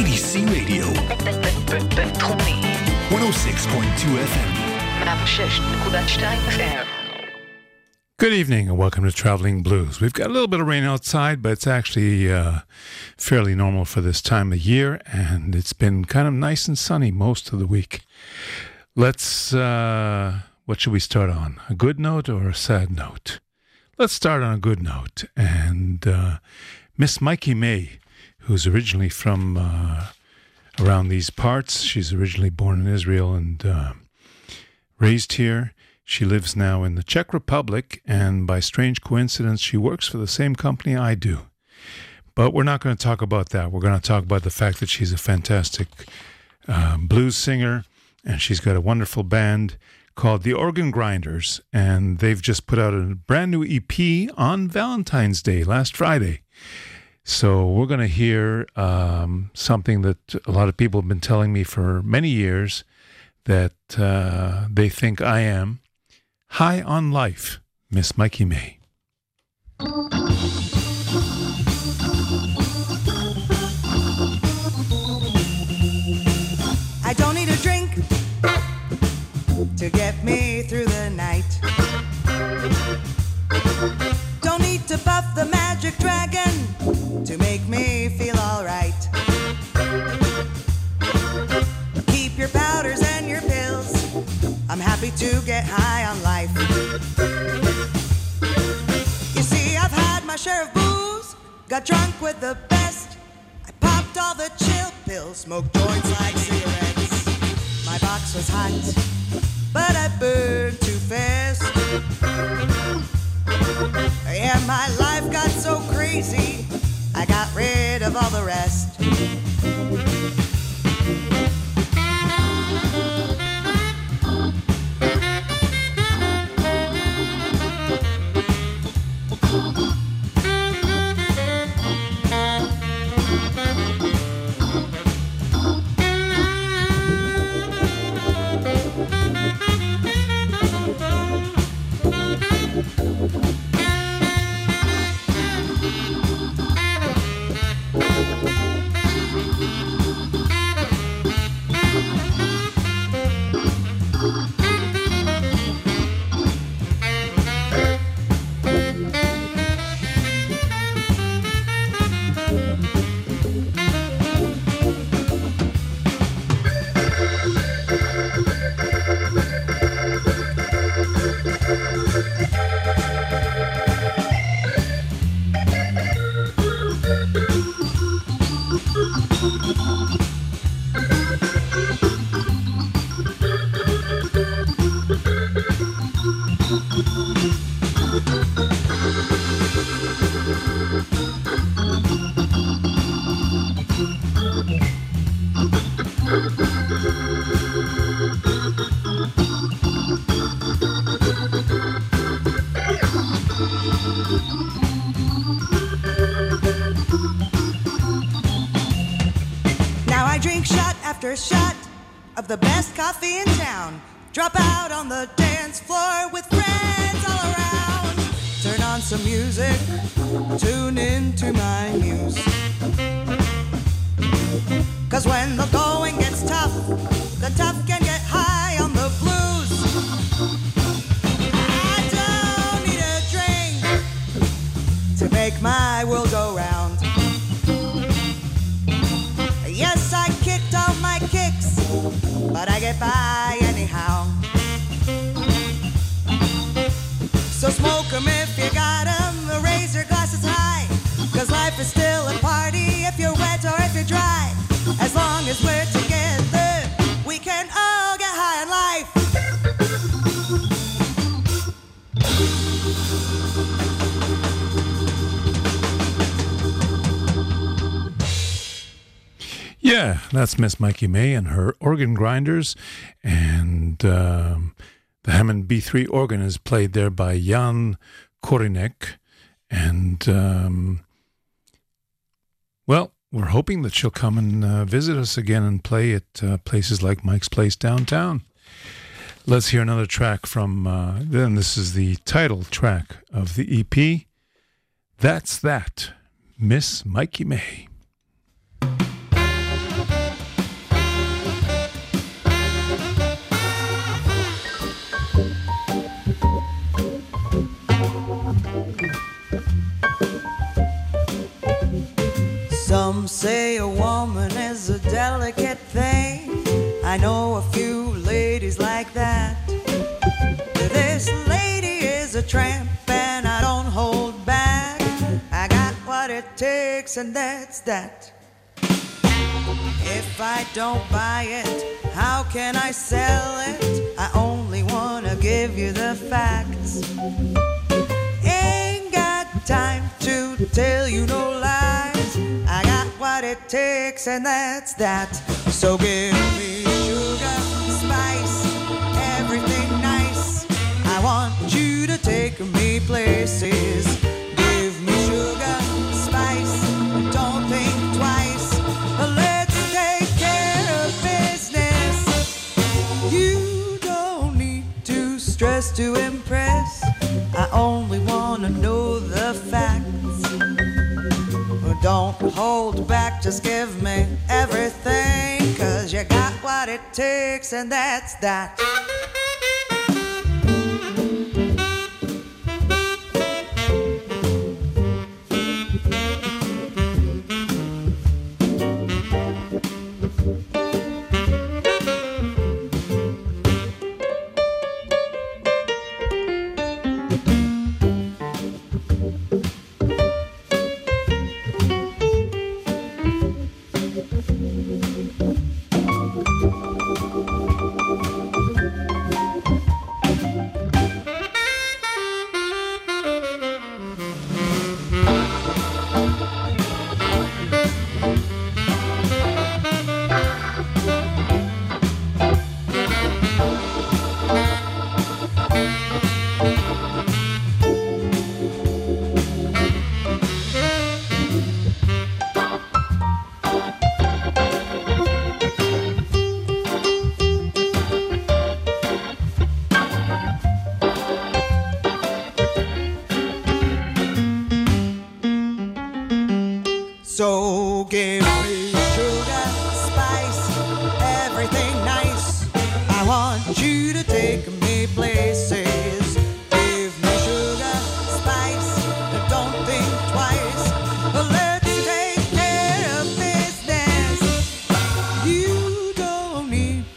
IDC Radio, בינתחומי, 106.2 FM. 106.2 FM. Good evening and welcome to Traveling Blues. We've got a little bit of rain outside, but it's actually uh, fairly normal for this time of year, and it's been kind of nice and sunny most of the week. Let's, uh, what should we start on? A good note or a sad note? Let's start on a good note. And uh, Miss Mikey May, who's originally from uh, around these parts, she's originally born in Israel and uh, raised here. She lives now in the Czech Republic, and by strange coincidence, she works for the same company I do. But we're not going to talk about that. We're going to talk about the fact that she's a fantastic uh, blues singer, and she's got a wonderful band called the Organ Grinders, and they've just put out a brand new EP on Valentine's Day last Friday. So we're going to hear um, something that a lot of people have been telling me for many years that uh, they think I am. High on Life, Miss Mikey May. I don't need a drink to get me through the night. Don't need to buff the magic dragon to get high on life. You see, I've had my share of booze, got drunk with the best. I popped all the chill pills, smoked joints like cigarettes. My box was hot, but I burned too fast. Yeah, my life got so crazy, I got rid of all the rest. Best coffee in town. Drop out on the dance floor with friends all around. Turn on some music, tune into my muse. Cause when the going gets tough, the tough can get high on the blues. I don't need a drink to make my world go by anyhow. So smoke 'em if you got 'em, raise your glasses high. Cause life is still a party if you're wet or if you're dry. As long as we're Yeah, that's Miss Mikey May and her organ grinders. And um, the Hammond B3 organ is played there by Jan Korinek. And, um, well, we're hoping that she'll come and uh, visit us again and play at uh, places like Mike's Place downtown. Let's hear another track from, uh, then this is the title track of the EP. That's That, Miss Mikey May. Say a woman is a delicate thing. I know a few ladies like that. This lady is a tramp and I don't hold back. I got what it takes and that's that. If I don't buy it, how can I sell it? I only wanna give you the facts. Ain't got time to tell you no lies. What it takes, and that's that. So give me sugar, spice, everything nice. I want you to take me places. Give me sugar, spice, don't think twice. Let's take care of business. You don't need to stress to impress. I only wanna know the facts. Don't hold back, just give me everything. Cause you got what it takes, and that's that.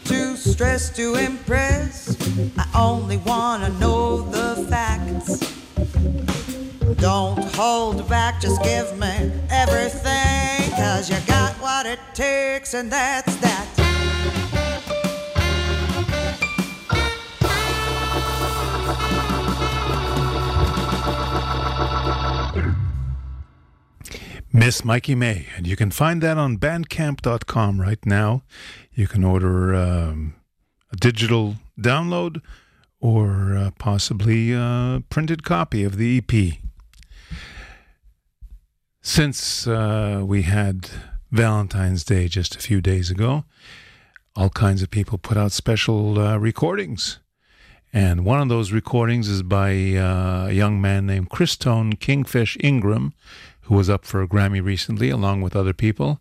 To stress to impress. I only wanna know the facts. Don't hold back, just give me everything. Cause you got what it takes, and that's that. Miss Mikey May. And you can find that on bandcamp.com right now. You can order um, a digital download or uh, possibly a printed copy of the EP. Since uh, we had Valentine's Day just a few days ago, all kinds of people put out special uh, recordings. And one of those recordings is by uh, a young man named Christone Kingfish Ingram, who was up for a Grammy recently, along with other people.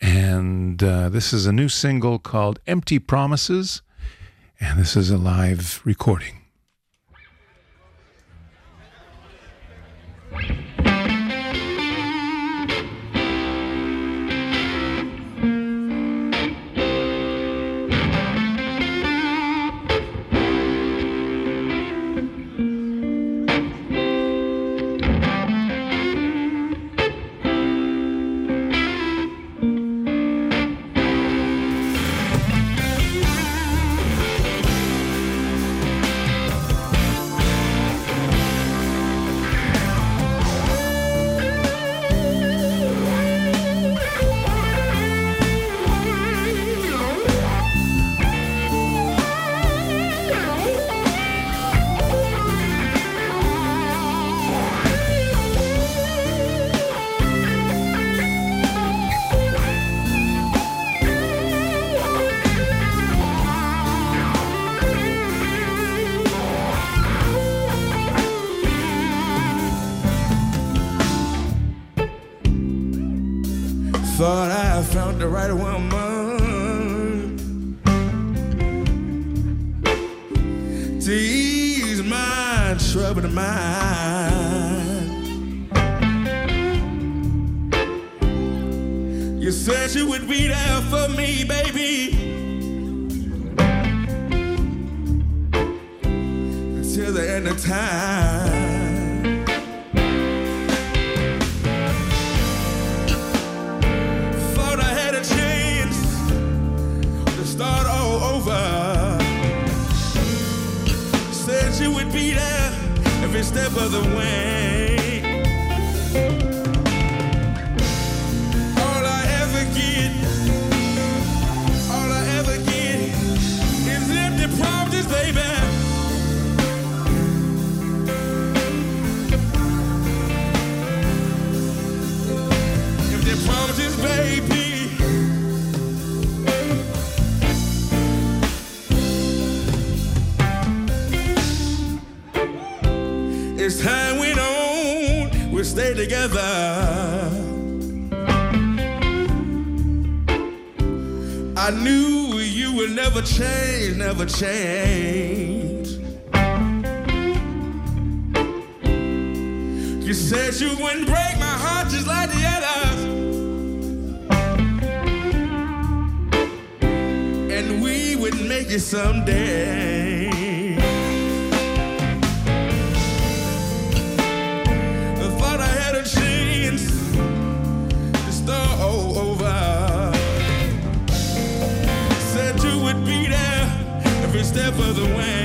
And uh, this is a new single called Empty Promises. And this is a live recording. As time went on, we stayed together. I knew you would never change, never change. You said you wouldn't break my heart just like the others. And we would make it someday. Step of the way.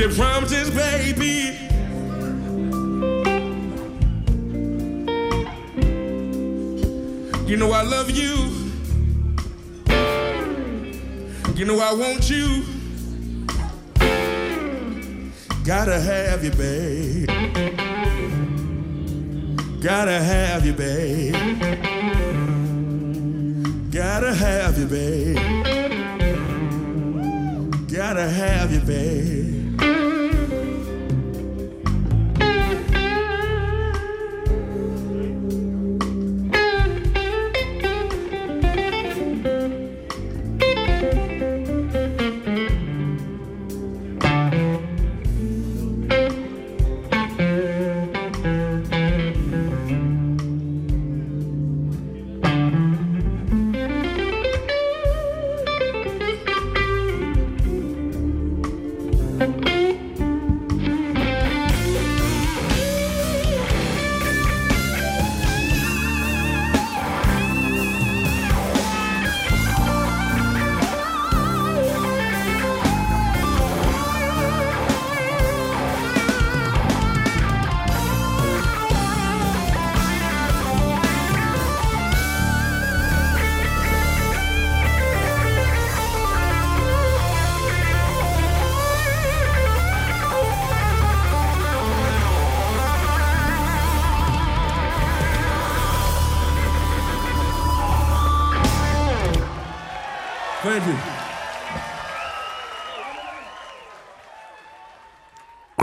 The promises, baby. You know I love you. You know I want you. Gotta have you, babe. Gotta have you, babe. Gotta have you, babe. Gotta have you, babe.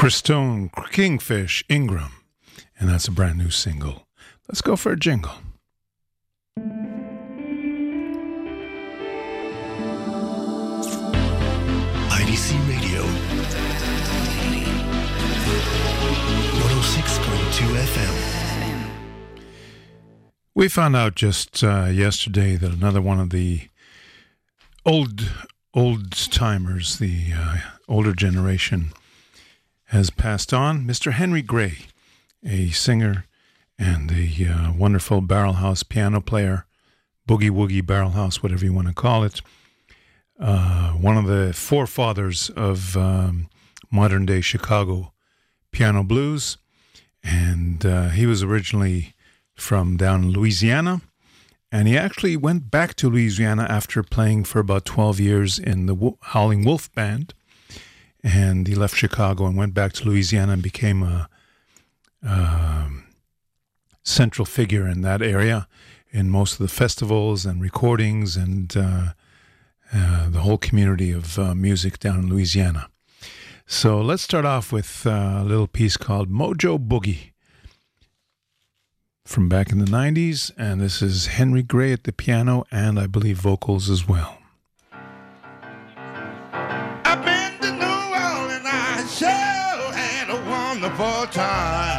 Christone Kingfish Ingram. And that's a brand new single. Let's go for a jingle. IDC Radio. 106.2 FM. We found out just uh, yesterday that another one of the old old timers, the uh, older generation, has passed on. Mr. Henry Gray, a singer and a uh, wonderful barrel house piano player, boogie woogie barrel house, whatever you want to call it. Uh, one of the forefathers of um, modern day Chicago piano blues, and uh, he was originally from down in Louisiana. And he actually went back to Louisiana after playing for about 12 years in the Howling Wolf Band. And he left Chicago and went back to Louisiana and became a um, central figure in that area in most of the festivals and recordings and uh, uh, the whole community of uh, music down in Louisiana. So let's start off with uh, a little piece called Mojo Boogie from back in the 90s. And this is Henry Gray at the piano and I believe vocals as well. Wonderful time.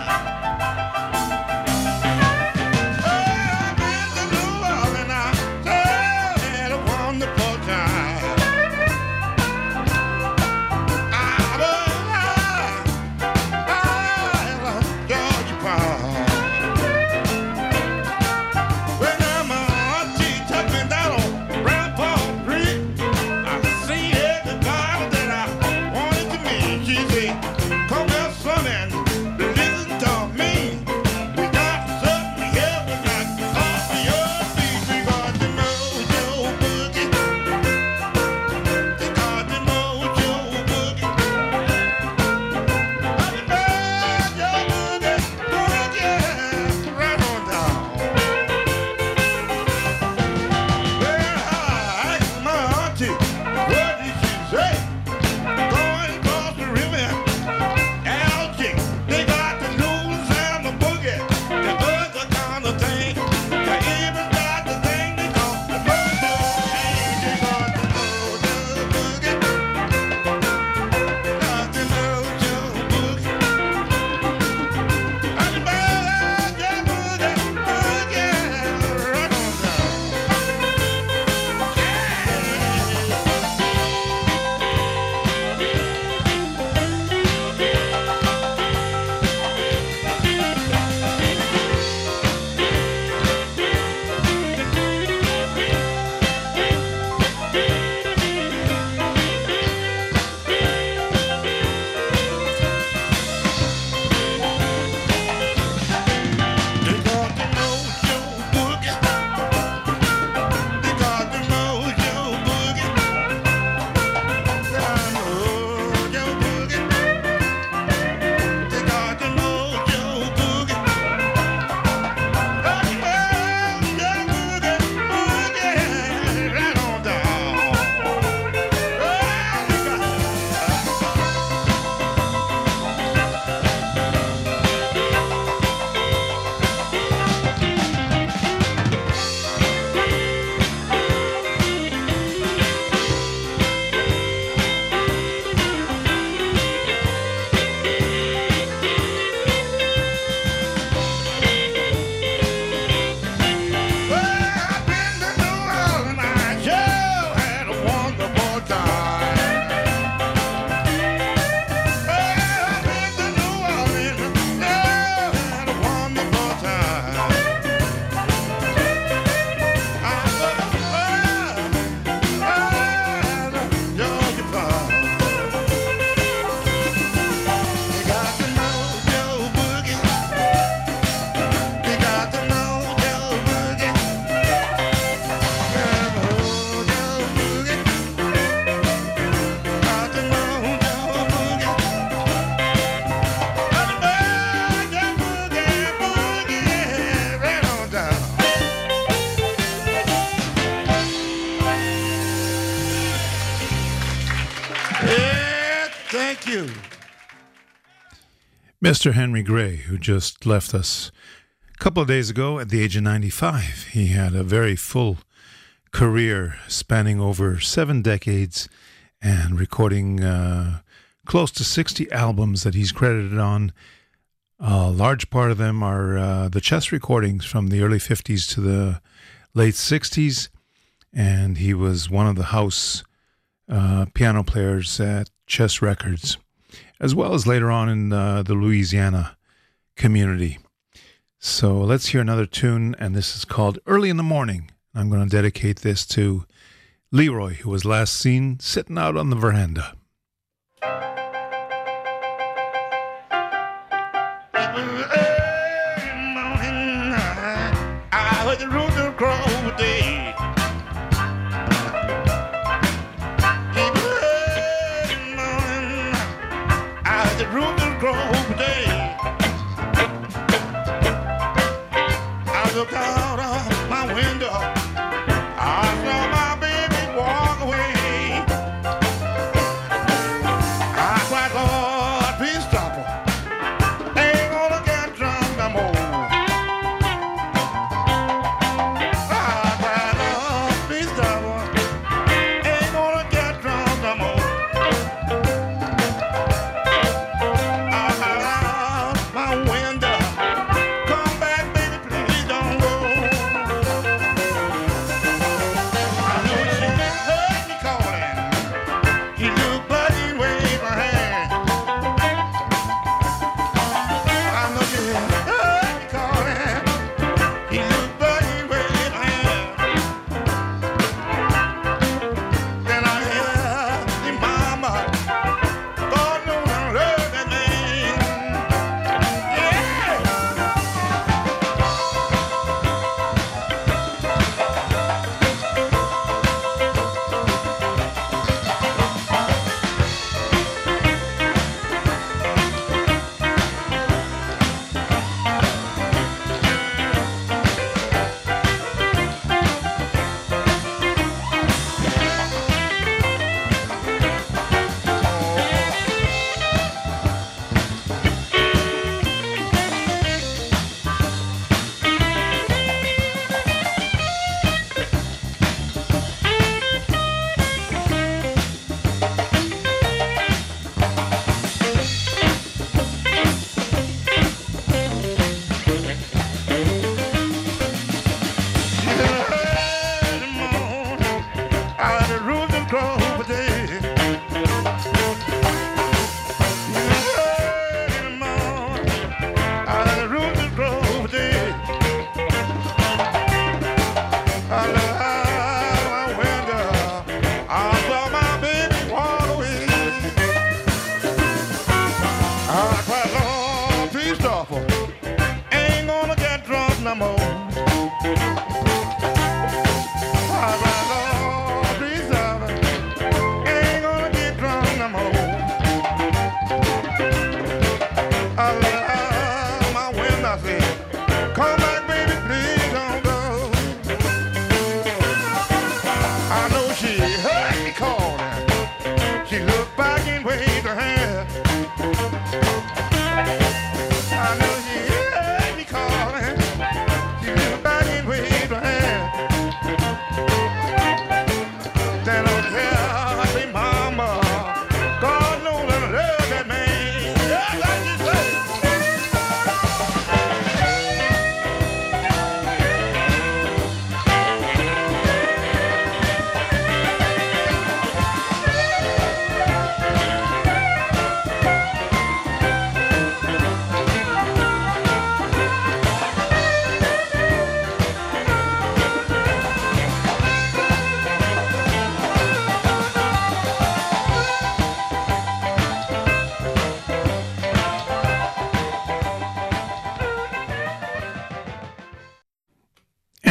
Mr. Henry Gray, who just left us a couple of days ago at the age of 95. He had a very full career spanning over seven decades and recording uh, close to 60 albums that he's credited on. A large part of them are uh, the chess recordings from the early 50s to the late 60s. And he was one of the house uh, piano players at Chess Records, as well as later on in uh, the Louisiana community. So let's hear another tune, and this is called Early in the Morning. I'm going to dedicate this to Leroy, who was last seen sitting out on the veranda. I heard the the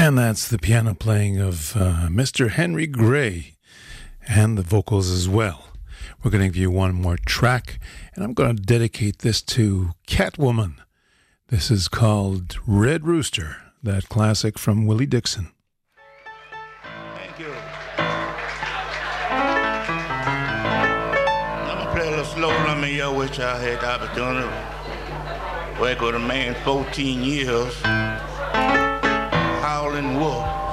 And that's the piano playing of uh, Mr. Henry Gray and the vocals as well. We're going to give you one more track, and I'm going to dedicate this to Catwoman. This is called Red Rooster, that classic from Willie Dixon. Thank you. I'm going to play a little slow on me, I wish I had the opportunity. Work with a man 14 years howling wolf.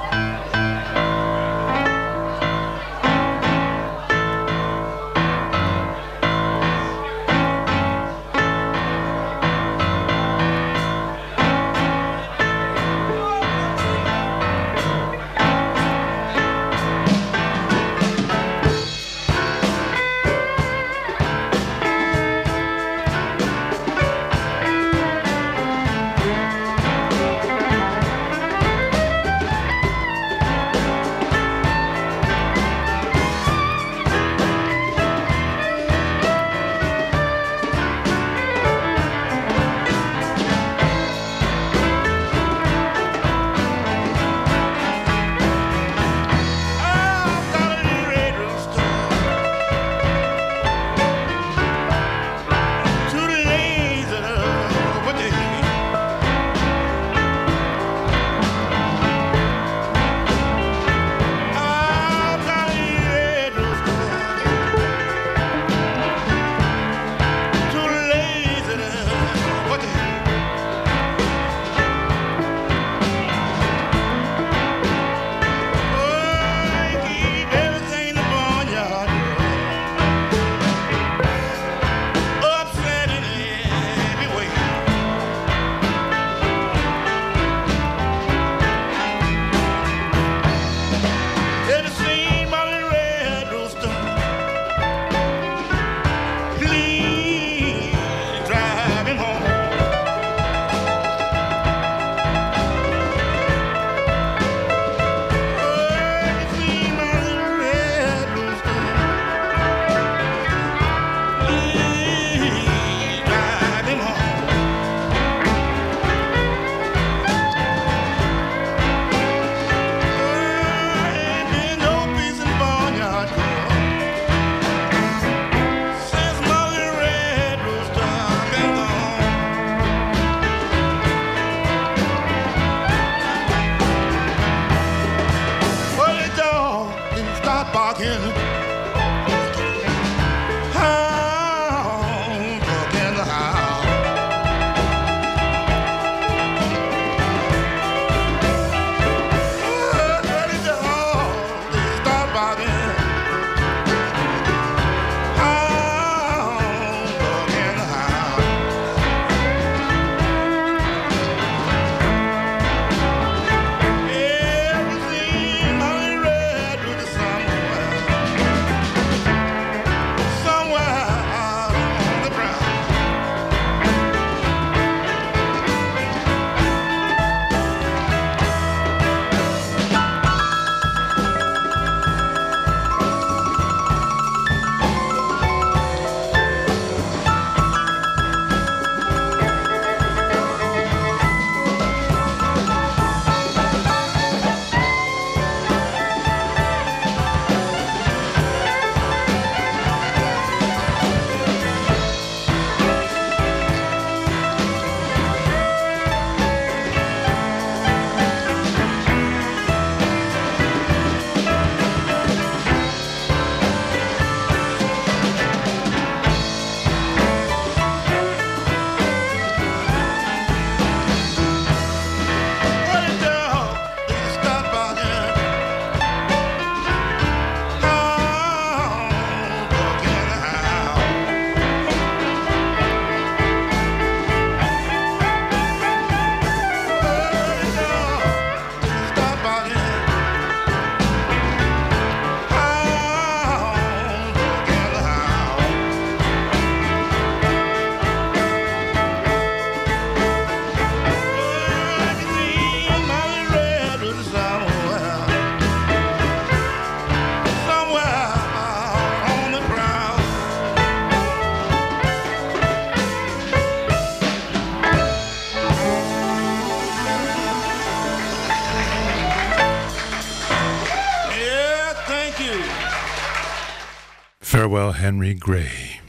Henry Gray.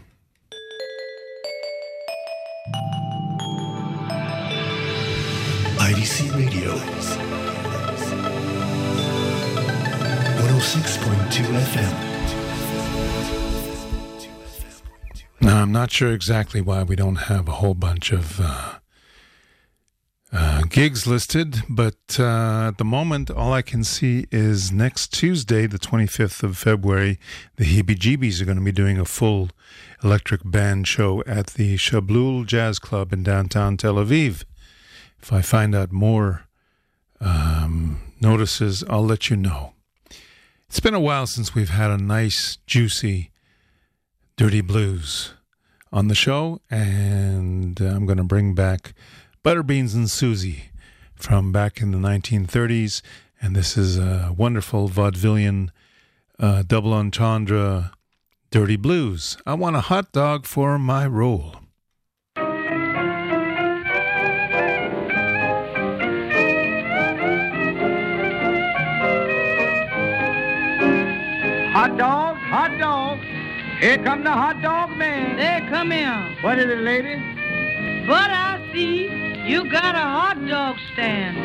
IDC Radio 106.2 FM. Now, I'm not sure exactly why we don't have a whole bunch of uh, uh, gigs listed, but uh, at the moment, all I can see is next Tuesday, the 25th of February, the Heebie Jeebies are going to be doing a full electric band show at the Shablul Jazz Club in downtown Tel Aviv. If I find out more um, notices, I'll let you know. It's been a while since we've had a nice, juicy, dirty blues on the show, and I'm going to bring back Butterbeans and Susie from back in the 1930s, and this is a wonderful vaudevillian uh, double entendre dirty blues. I want a hot dog for my roll. Hot dog, hot dog. Here come the hot dog man. There, come here. What is it, lady? But I see you got a hot dog stand.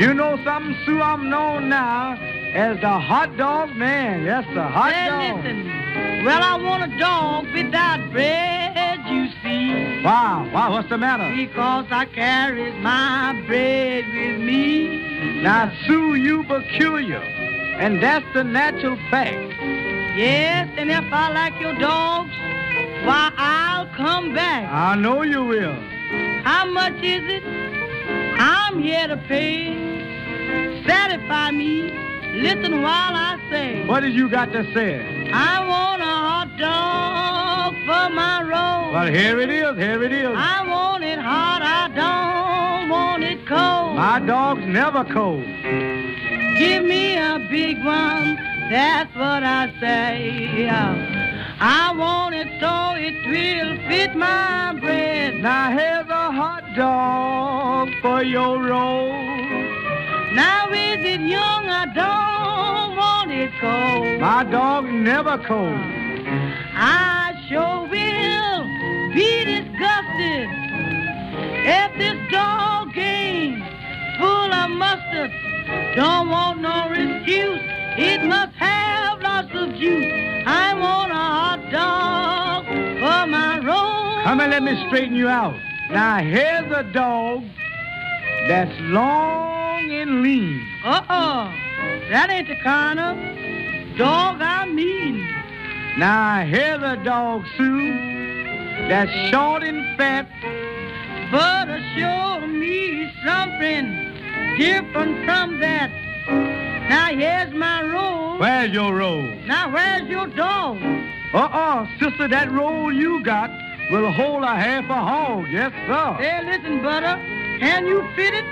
You know something, Sue? I'm known now as the hot dog man. Yes, the hot Say, dog. listen. Well, I want a dog without bread, you see. Wow, wow, what's the matter? Because I carry my bread with me. Now, Sue, you peculiar. And that's the natural fact. Yes, and if I like your dogs, why, I'll come back. I know you will. How much is it? I'm here to pay. Satisfy me. Listen while I say. What did you got to say? I want a hot dog for my roll. Well, here it is, here it is. I want it hot, I don't want it cold. My dog's never cold. Give me a big one, that's what I say. I want it so it will fit my bread. Now hot dog for your roll. Now is it young, I don't want it cold. My dog never cold. I sure will be disgusted if this dog game full of mustard don't want no excuse. It must have lots of juice. I want a hot dog for my roll. Come and let me straighten you out. Now here's a dog that's long and lean. Uh-uh. That ain't the kind of dog I mean. Now here's a dog, Sue, that's short and fat. But show me something different from that. Now here's my roll. Where's your roll? Now where's your dog? Uh-uh, sister, that roll you got will hold a half a hog. Yes, sir. Hey, listen, Butter. Can you fit it?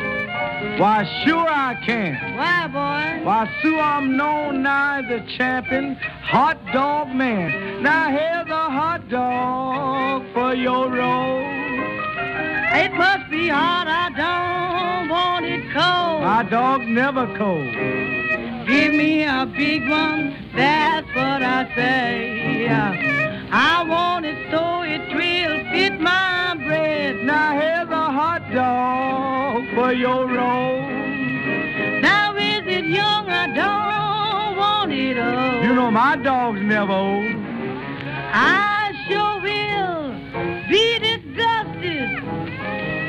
Why, sure I can. Why, boy? Why, Sue, I'm known now as the champion hot dog man. Now here's a hot dog for your roll. It must be hot. I don't want it cold. My dog never cold. Give me a big one. That's what I say. I want it so it will fit my bread. Now here's a hot dog for your roll. Now is it young? I don't want it old. You know my dog's never old. I sure will be disgusted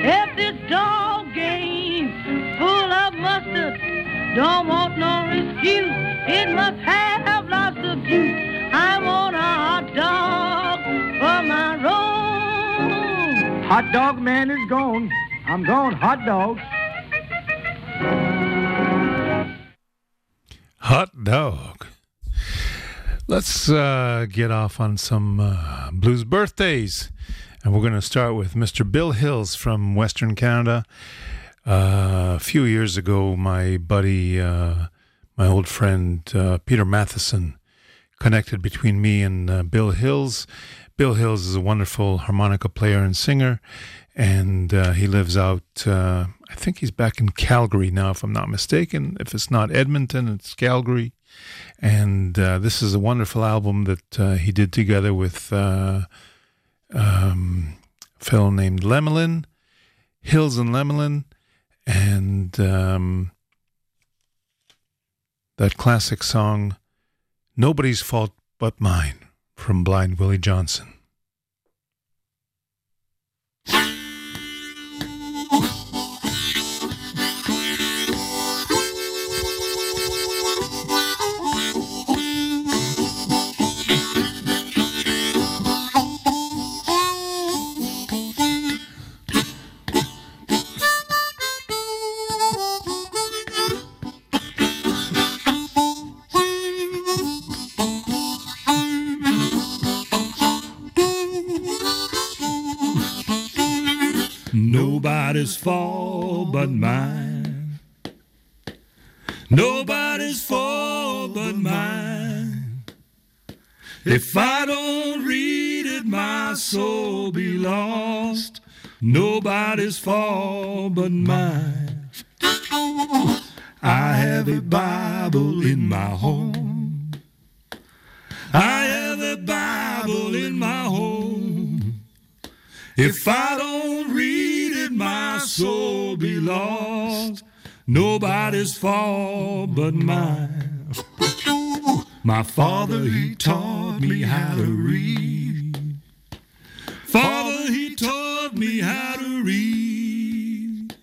if this dog game full of mustard don't want no excuse. It must have lots of juice. I want a hot dog for my roll. Hot dog man is gone. I'm gone, hot dog. Hot dog. Let's uh, get off on some uh, blues birthdays. And we're going to start with Mr. Bill Hills from Western Canada. Uh, a few years ago, my buddy, uh, my old friend uh, Peter Matheson, connected between me and uh, Bill Hills. Bill Hills is a wonderful harmonica player and singer, and uh, he lives out, uh, I think he's back in Calgary now, if I'm not mistaken. If it's not Edmonton, it's Calgary. And this is a wonderful album that he did together with um, a fellow named Lemelin, Hills and Lemelin, and um, that classic song, Nobody's Fault But Mine, from Blind Willie Johnson. Fault but mine. Nobody's fault but mine. If I don't read it, my soul be lost. Nobody's fault but mine. I have a Bible in my home. I have a Bible in my home. If I don't read my soul be lost. Nobody's fault but mine. My father, he taught me how to read. Father, he taught me how to read.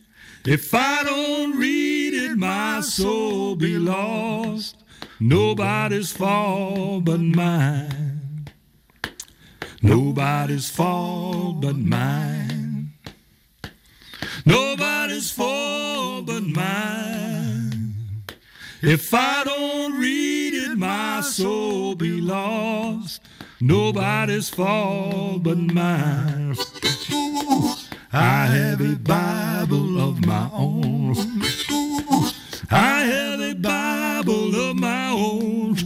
If I don't read it, my soul be lost. Nobody's fault but mine. Nobody's fault but mine. Nobody's fault but mine. If I don't read it, my soul be lost. Nobody's fault but mine. I have a Bible of my own. I have a Bible of my own.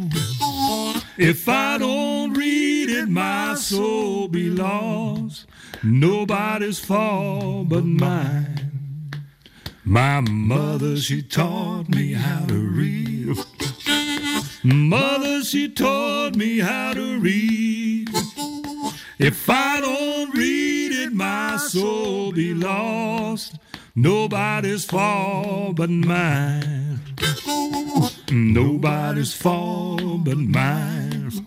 If I don't read it, my soul be lost. Nobody's fault but mine. My mother, she taught me how to read. Mother, she taught me how to read. If I don't read it, my soul be lost. Nobody's fault but mine. Nobody's fault but mine.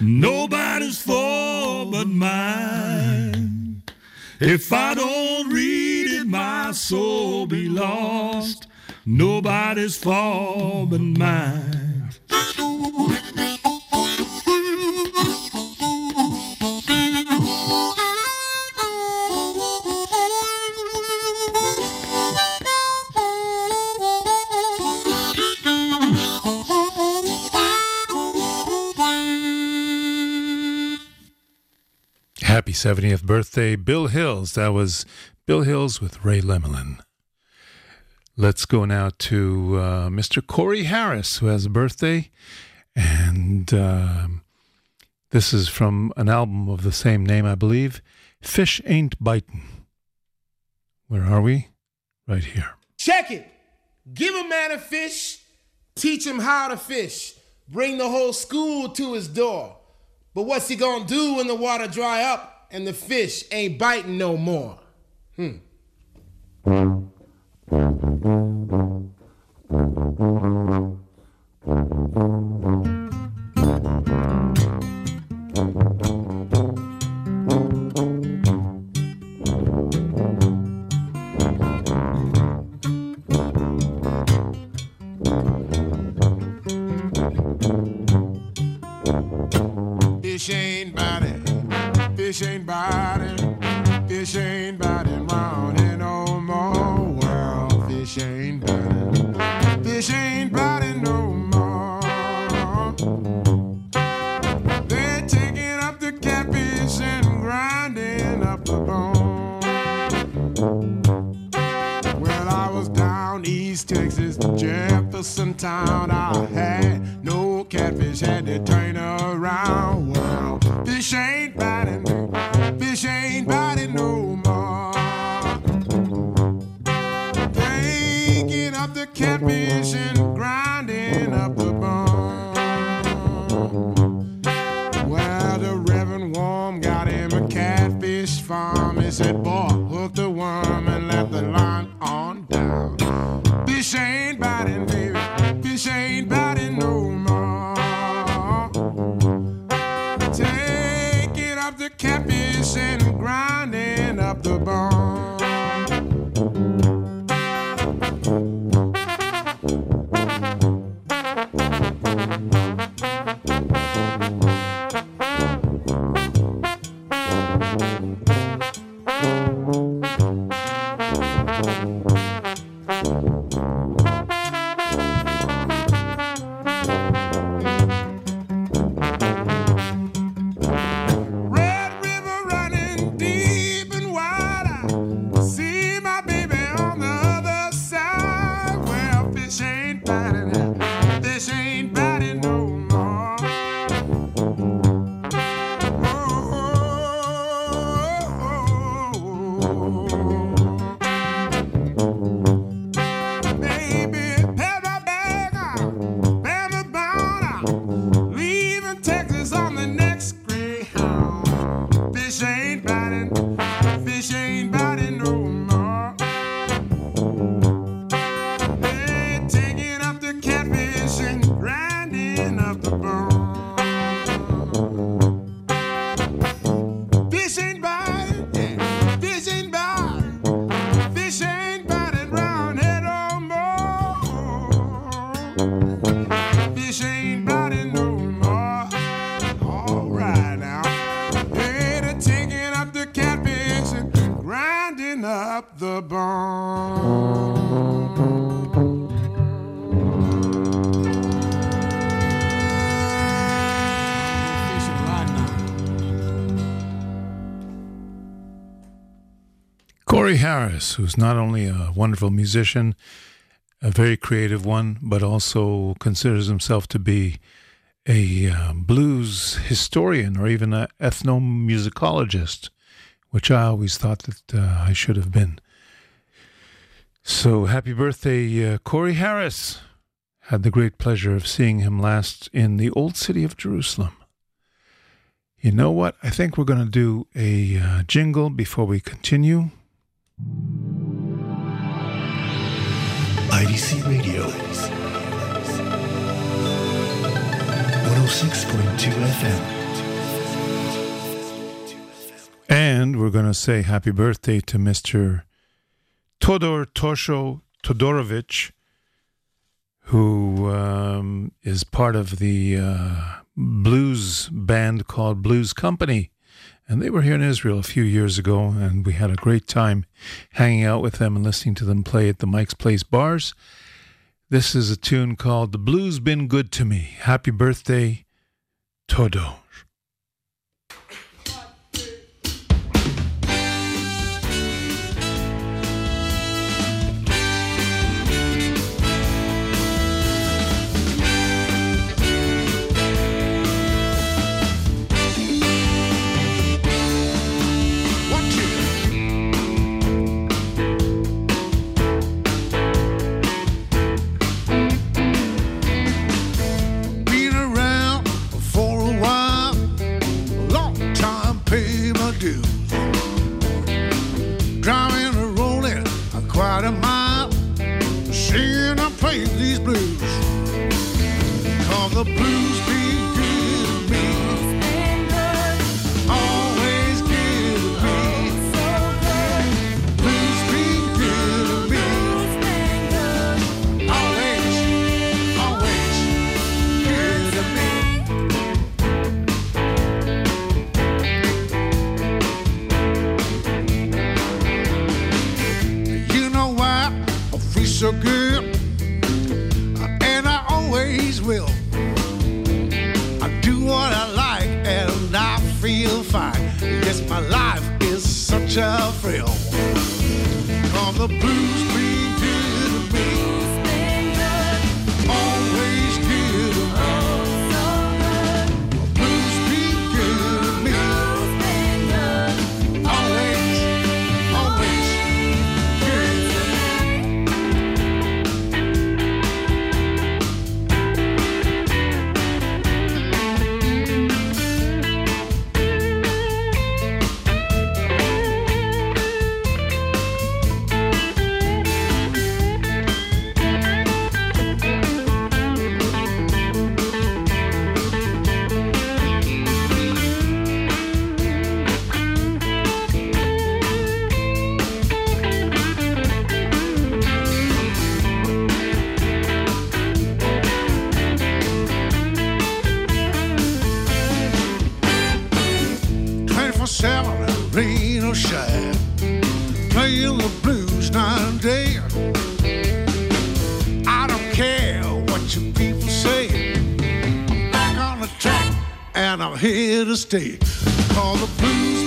Nobody's fault but mine. If I don't read it, my soul be lost. Nobody's fault but mine. 70th birthday, Bill Hills. That was Bill Hills with Ray Lemelin. Let's go now to uh, Mr. Corey Harris, who has a birthday. And um this is from an album of the same name, I believe. Fish Ain't Bitin'. Where are we? Right here. Check it. Give a man a fish, teach him how to fish, bring the whole school to his door. But what's he gonna do when the water dry up and the fish ain't biting no more? Hmm. Fish ain't no more. Alright now. They're taking up the catfish and grinding up the. Corey Harris, who's not only a wonderful musician, a very creative one, but also considers himself to be a uh, blues historian or even an ethnomusicologist, which I always thought that uh, I should have been. So happy birthday, uh, Corey Harris. Had the great pleasure of seeing him last in the old city of Jerusalem. You know what? I think we're going to do a uh, jingle before we continue. IDC Radio. 106.2 FM. And we're going to say happy birthday to Mr. Todor Tosho Todorovich, who um, is part of the uh, blues band called Blues Company. And they were here in Israel a few years ago, and we had a great time hanging out with them and listening to them play at the Mike's Place bars. This is a tune called The Blues Been Good to Me. Happy birthday, Todo. Rain or shine, playing the blues night and day. I don't care what you people say. I'm back on the track, and I'm here to stay. Call the blues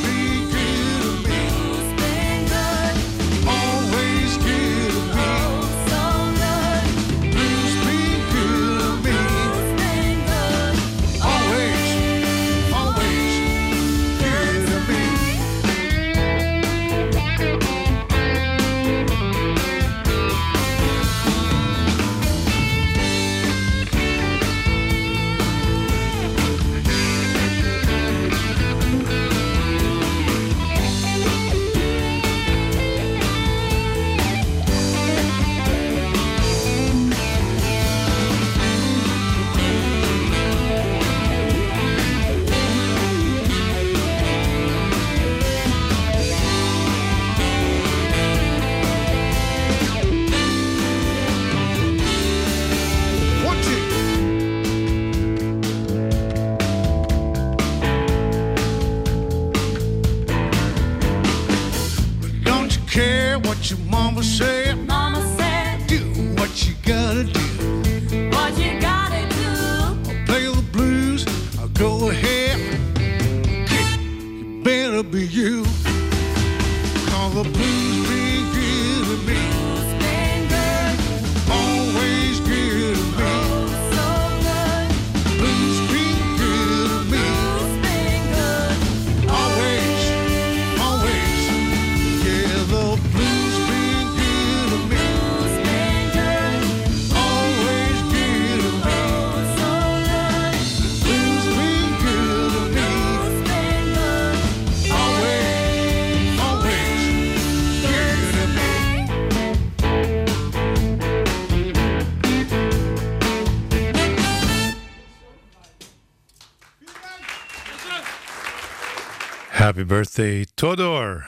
birthday, Todor.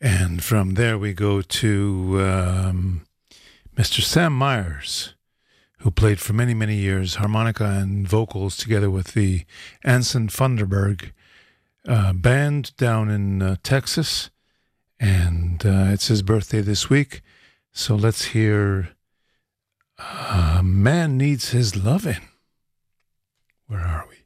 And from there we go to um, Mr. Sam Myers, who played for many, many years harmonica and vocals together with the Anson Funderburgh uh, band down in uh, Texas. And uh, it's his birthday this week. So let's hear uh, Man Needs His Lovin'. Where are we?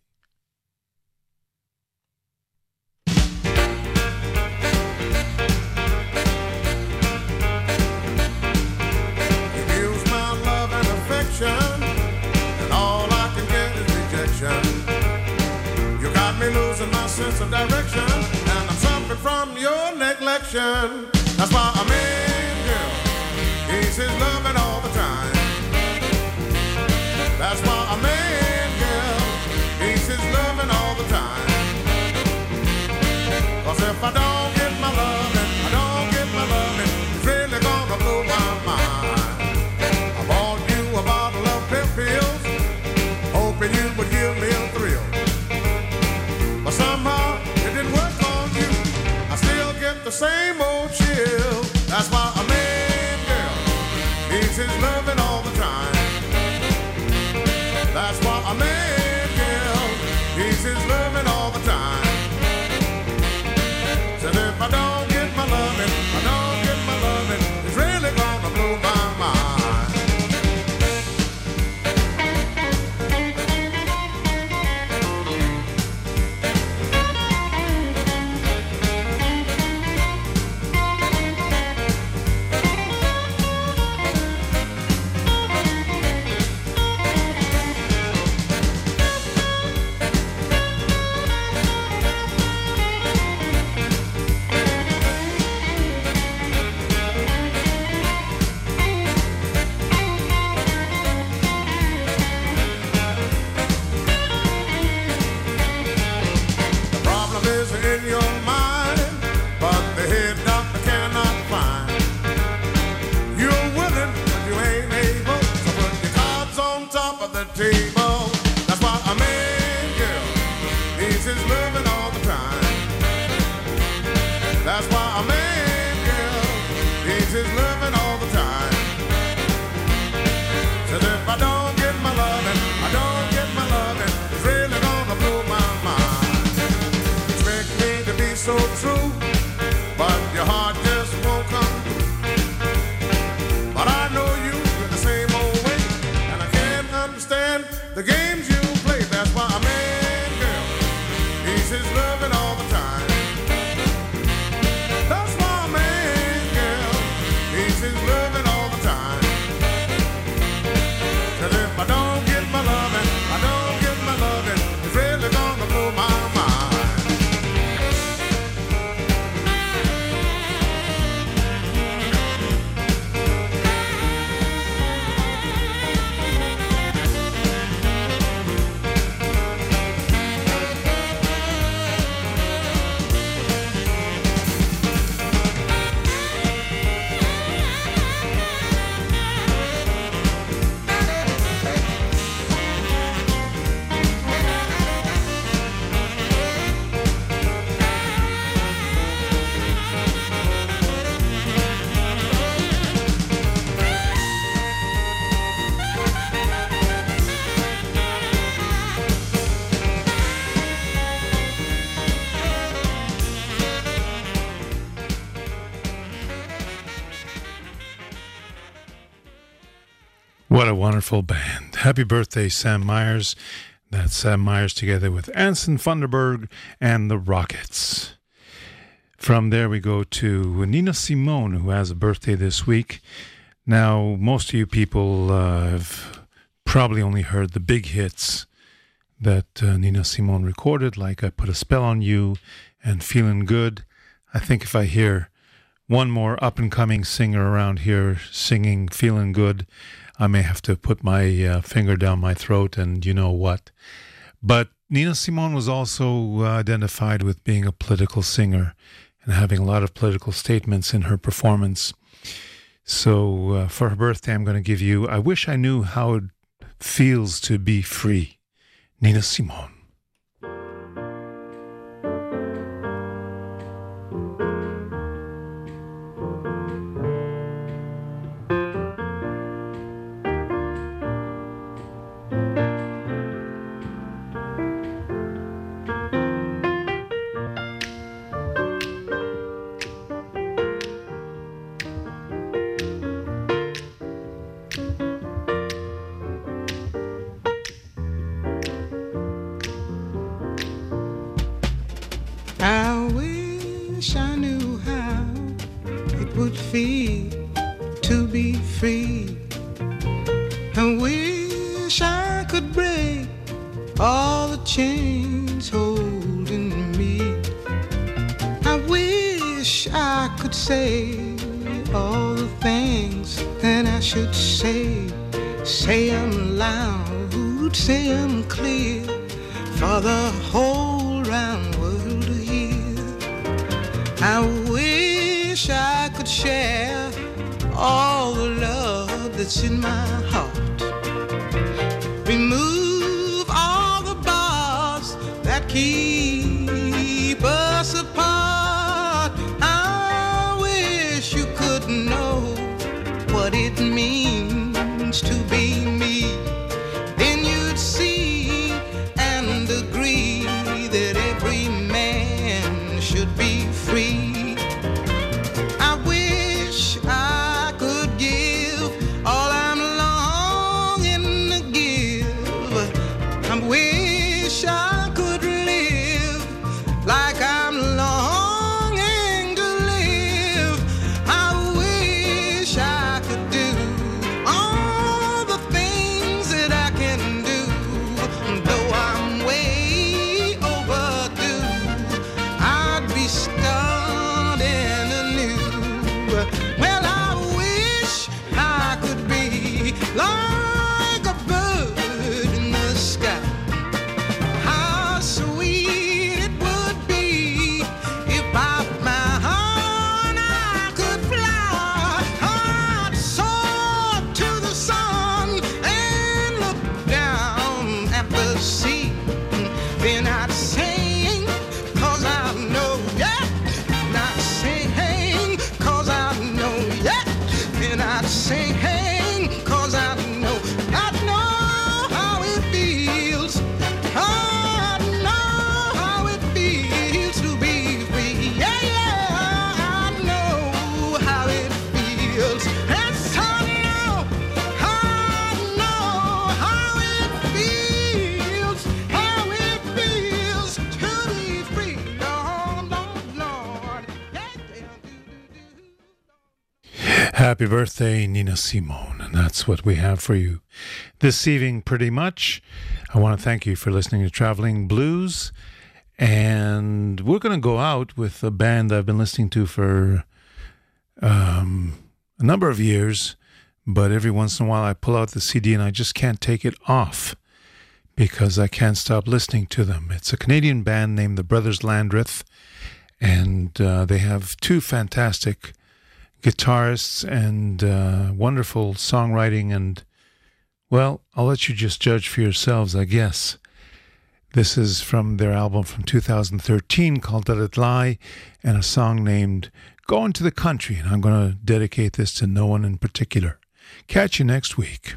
Neglection. That's why I'm in girl. He's his loving all the time. That's why What a wonderful band. Happy birthday, Sam Myers. That's Sam Myers together with Anson Funderburgh and the Rockets. From there, we go to Nina Simone, who has a birthday this week. Now, most of you people uh, have probably only heard the big hits that uh, Nina Simone recorded, like I Put a Spell on You and Feeling Good. I think if I hear one more up and coming singer around here singing Feeling Good, I may have to put my uh, finger down my throat and you know what. But Nina Simone was also uh, identified with being a political singer and having a lot of political statements in her performance. So uh, for her birthday, I'm going to give you I Wish I Knew How It Feels to Be Free. Nina Simone. Happy birthday, Nina Simone. And that's what we have for you this evening, pretty much. I want to thank you for listening to Traveling Blues. And we're going to go out with a band I've been listening to for um, a number of years. But every once in a while, I pull out the CD and I just can't take it off because I can't stop listening to them. It's a Canadian band named the Brothers Landreth. And uh, they have two fantastic guitarists and uh, wonderful songwriting. And, well, I'll let you just judge for yourselves, I guess. This is from their album from 2013 called Let It Lie and a song named Going to the Country. And I'm going to dedicate this to no one in particular. Catch you next week.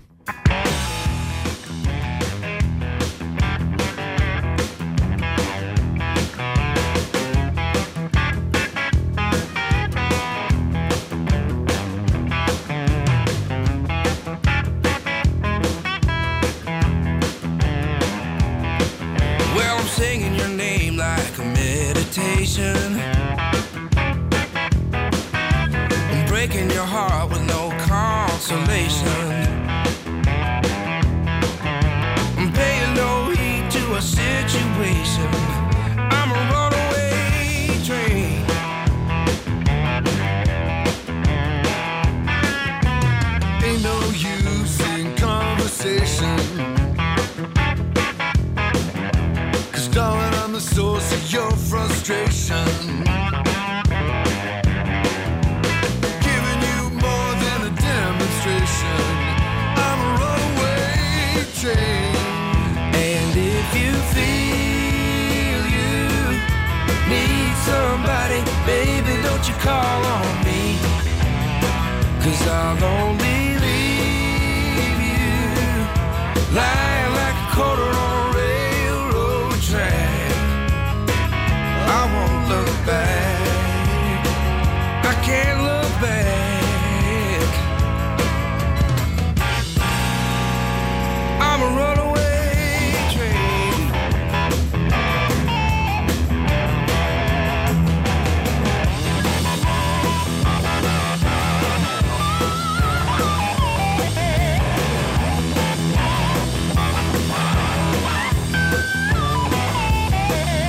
Need somebody, baby, don't you call on me. Cause I'll only leave you